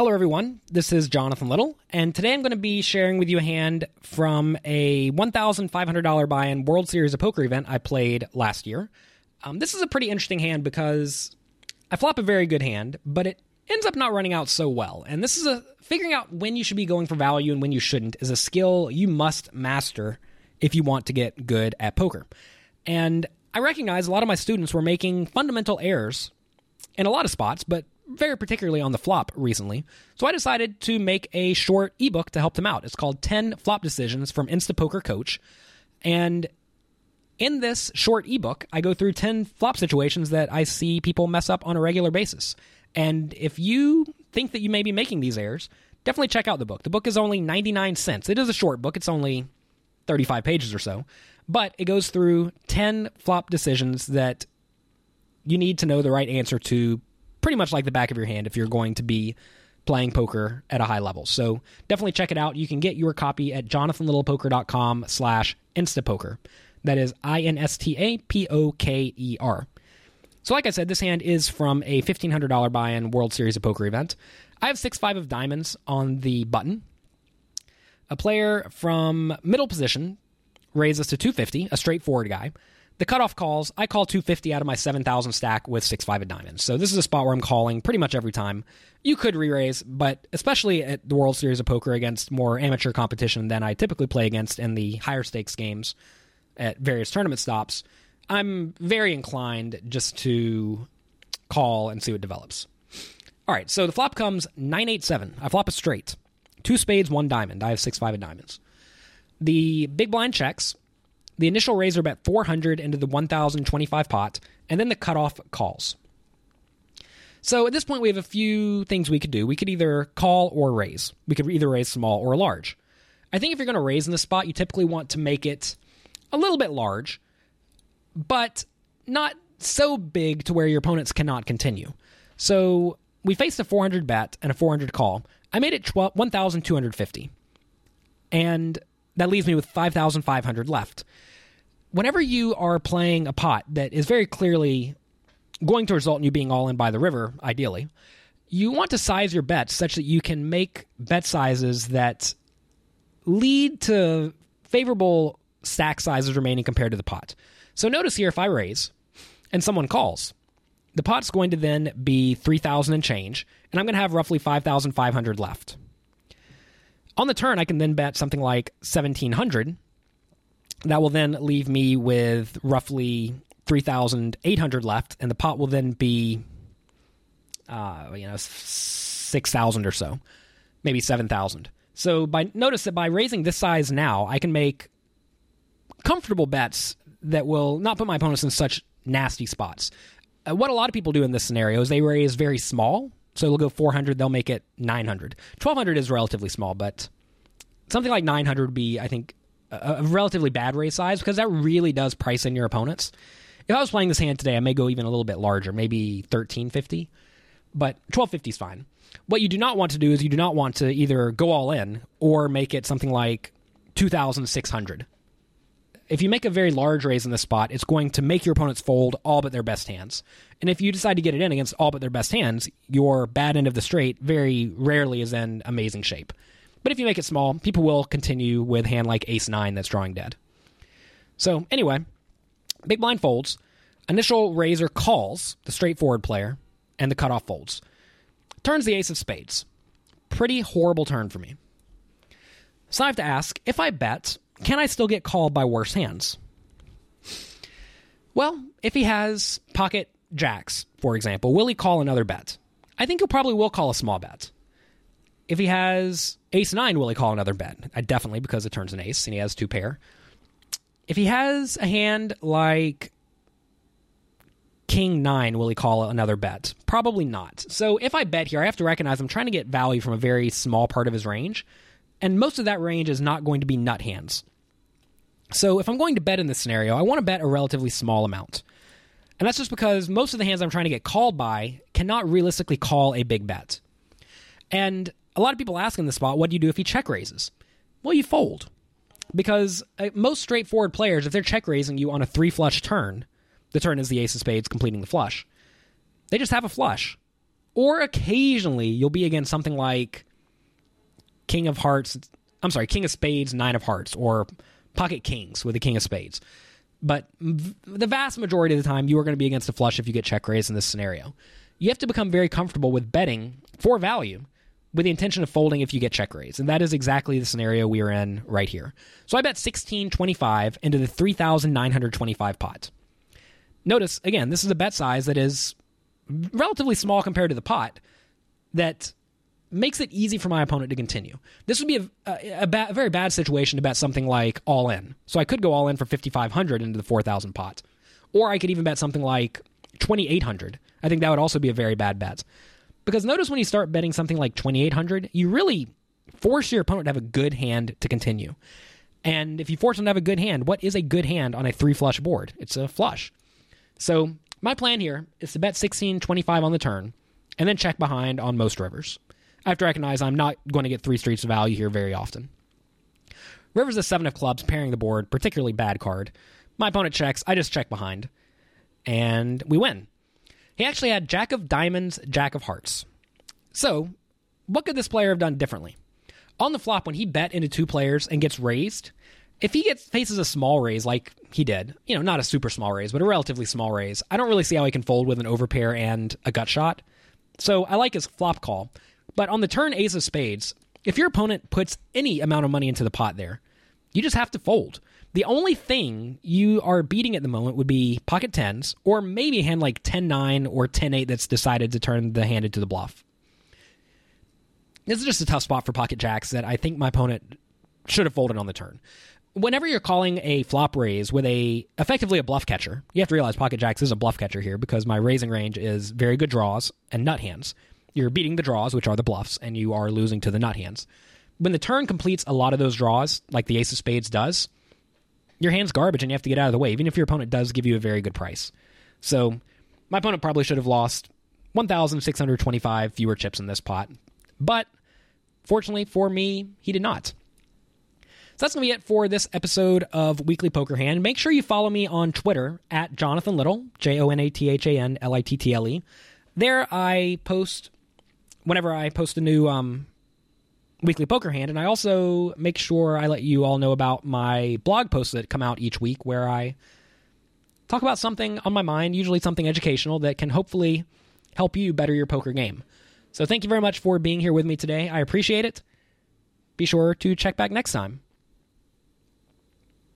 Hello, everyone. This is Jonathan Little, and today I'm going to be sharing with you a hand from a $1,500 buy in World Series of Poker event I played last year. Um, this is a pretty interesting hand because I flop a very good hand, but it ends up not running out so well. And this is a figuring out when you should be going for value and when you shouldn't is a skill you must master if you want to get good at poker. And I recognize a lot of my students were making fundamental errors in a lot of spots, but very particularly on the flop recently. So I decided to make a short ebook to help them out. It's called 10 Flop Decisions from Instapoker Coach. And in this short ebook, I go through 10 flop situations that I see people mess up on a regular basis. And if you think that you may be making these errors, definitely check out the book. The book is only 99 cents. It is a short book, it's only 35 pages or so, but it goes through 10 flop decisions that you need to know the right answer to pretty much like the back of your hand if you're going to be playing poker at a high level. So definitely check it out. You can get your copy at jonathanlittlepoker.com slash instapoker. That is I-N-S-T-A-P-O-K-E-R. So like I said, this hand is from a $1,500 buy-in World Series of Poker event. I have 6-5 of diamonds on the button. A player from middle position raises to 250, a straightforward guy. The cutoff calls, I call 250 out of my 7,000 stack with 6 5 of diamonds. So this is a spot where I'm calling pretty much every time. You could re raise, but especially at the World Series of Poker against more amateur competition than I typically play against in the higher stakes games at various tournament stops, I'm very inclined just to call and see what develops. All right, so the flop comes 987. I flop a straight. Two spades, one diamond. I have 6 5 of diamonds. The big blind checks. The initial raise raiser bet 400 into the 1025 pot, and then the cutoff calls. So at this point, we have a few things we could do. We could either call or raise. We could either raise small or large. I think if you're going to raise in this spot, you typically want to make it a little bit large, but not so big to where your opponents cannot continue. So we faced a 400 bet and a 400 call. I made it 12, 1,250. And that leaves me with 5,500 left whenever you are playing a pot that is very clearly going to result in you being all in by the river, ideally, you want to size your bets such that you can make bet sizes that lead to favorable stack sizes remaining compared to the pot. So notice here if I raise and someone calls, the pot's going to then be 3,000 and change, and I'm going to have roughly 5,500 left. On the turn, I can then bet something like 1,700, that will then leave me with roughly 3,800 left, and the pot will then be, uh, you know, 6,000 or so, maybe 7,000. So by notice that by raising this size now, I can make comfortable bets that will not put my opponents in such nasty spots. Uh, what a lot of people do in this scenario is they raise very small. So they'll go 400, they'll make it 900. 1200 is relatively small, but something like 900 would be, I think, a, relatively bad raise size because that really does price in your opponents. If I was playing this hand today, I may go even a little bit larger, maybe 1350, but 1250 is fine. What you do not want to do is you do not want to either go all in or make it something like 2600. If you make a very large raise in this spot, it's going to make your opponents fold all but their best hands. And if you decide to get it in against all but their best hands, your bad end of the straight very rarely is in amazing shape. But if you make it small, people will continue with hand like ace nine that's drawing dead. So anyway, big blind folds. Initial raiser calls the straightforward player, and the cutoff folds. Turns the ace of spades. Pretty horrible turn for me. So I have to ask if I bet, can I still get called by worse hands? Well, if he has pocket jacks, for example, will he call another bet? I think he probably will call a small bet. If he has ace nine, will he call another bet? I definitely because it turns an ace and he has two pair. If he has a hand like king nine, will he call another bet? Probably not. So if I bet here, I have to recognize I'm trying to get value from a very small part of his range, and most of that range is not going to be nut hands. So if I'm going to bet in this scenario, I want to bet a relatively small amount. And that's just because most of the hands I'm trying to get called by cannot realistically call a big bet. And a lot of people ask in the spot, what do you do if he check raises? Well, you fold. Because uh, most straightforward players, if they're check raising you on a three flush turn, the turn is the ace of spades completing the flush, they just have a flush. Or occasionally you'll be against something like King of Hearts, I'm sorry, King of Spades, Nine of Hearts, or Pocket Kings with the King of Spades. But the vast majority of the time, you are going to be against a flush if you get check raised in this scenario. You have to become very comfortable with betting for value with the intention of folding if you get check raised. And that is exactly the scenario we are in right here. So I bet 1625 into the 3,925 pot. Notice, again, this is a bet size that is relatively small compared to the pot that makes it easy for my opponent to continue. This would be a, a, a, ba- a, very bad situation to bet something like all in. So I could go all in for 5,500 into the 4,000 pot. Or I could even bet something like 2,800. I think that would also be a very bad bet. Because notice when you start betting something like 2,800, you really force your opponent to have a good hand to continue. And if you force them to have a good hand, what is a good hand on a three flush board? It's a flush. So my plan here is to bet 1625 on the turn and then check behind on most rivers. I have to recognize I'm not going to get three streets of value here very often. River's a seven of clubs, pairing the board, particularly bad card. My opponent checks, I just check behind, and we win. He actually had Jack of Diamonds, Jack of Hearts. So, what could this player have done differently? On the flop, when he bet into two players and gets raised, if he gets faces a small raise like he did, you know, not a super small raise, but a relatively small raise, I don't really see how he can fold with an overpair and a gut shot. So I like his flop call. But on the turn ace of spades, if your opponent puts any amount of money into the pot there, you just have to fold. The only thing you are beating at the moment would be pocket tens, or maybe a hand like 10 9 or 10 8 that's decided to turn the hand into the bluff. This is just a tough spot for pocket jacks that I think my opponent should have folded on the turn. Whenever you're calling a flop raise with a effectively a bluff catcher, you have to realize pocket jacks is a bluff catcher here because my raising range is very good draws and nut hands. You're beating the draws, which are the bluffs, and you are losing to the nut hands. When the turn completes a lot of those draws, like the ace of spades does, your hand's garbage and you have to get out of the way, even if your opponent does give you a very good price. So, my opponent probably should have lost 1,625 fewer chips in this pot. But, fortunately for me, he did not. So that's going to be it for this episode of Weekly Poker Hand. Make sure you follow me on Twitter at Jonathan Little, J O N A T H A N L I T T L E. There I post whenever I post a new um, weekly poker hand, and I also make sure I let you all know about my blog posts that come out each week where I talk about something on my mind, usually something educational that can hopefully help you better your poker game. So thank you very much for being here with me today. I appreciate it. Be sure to check back next time.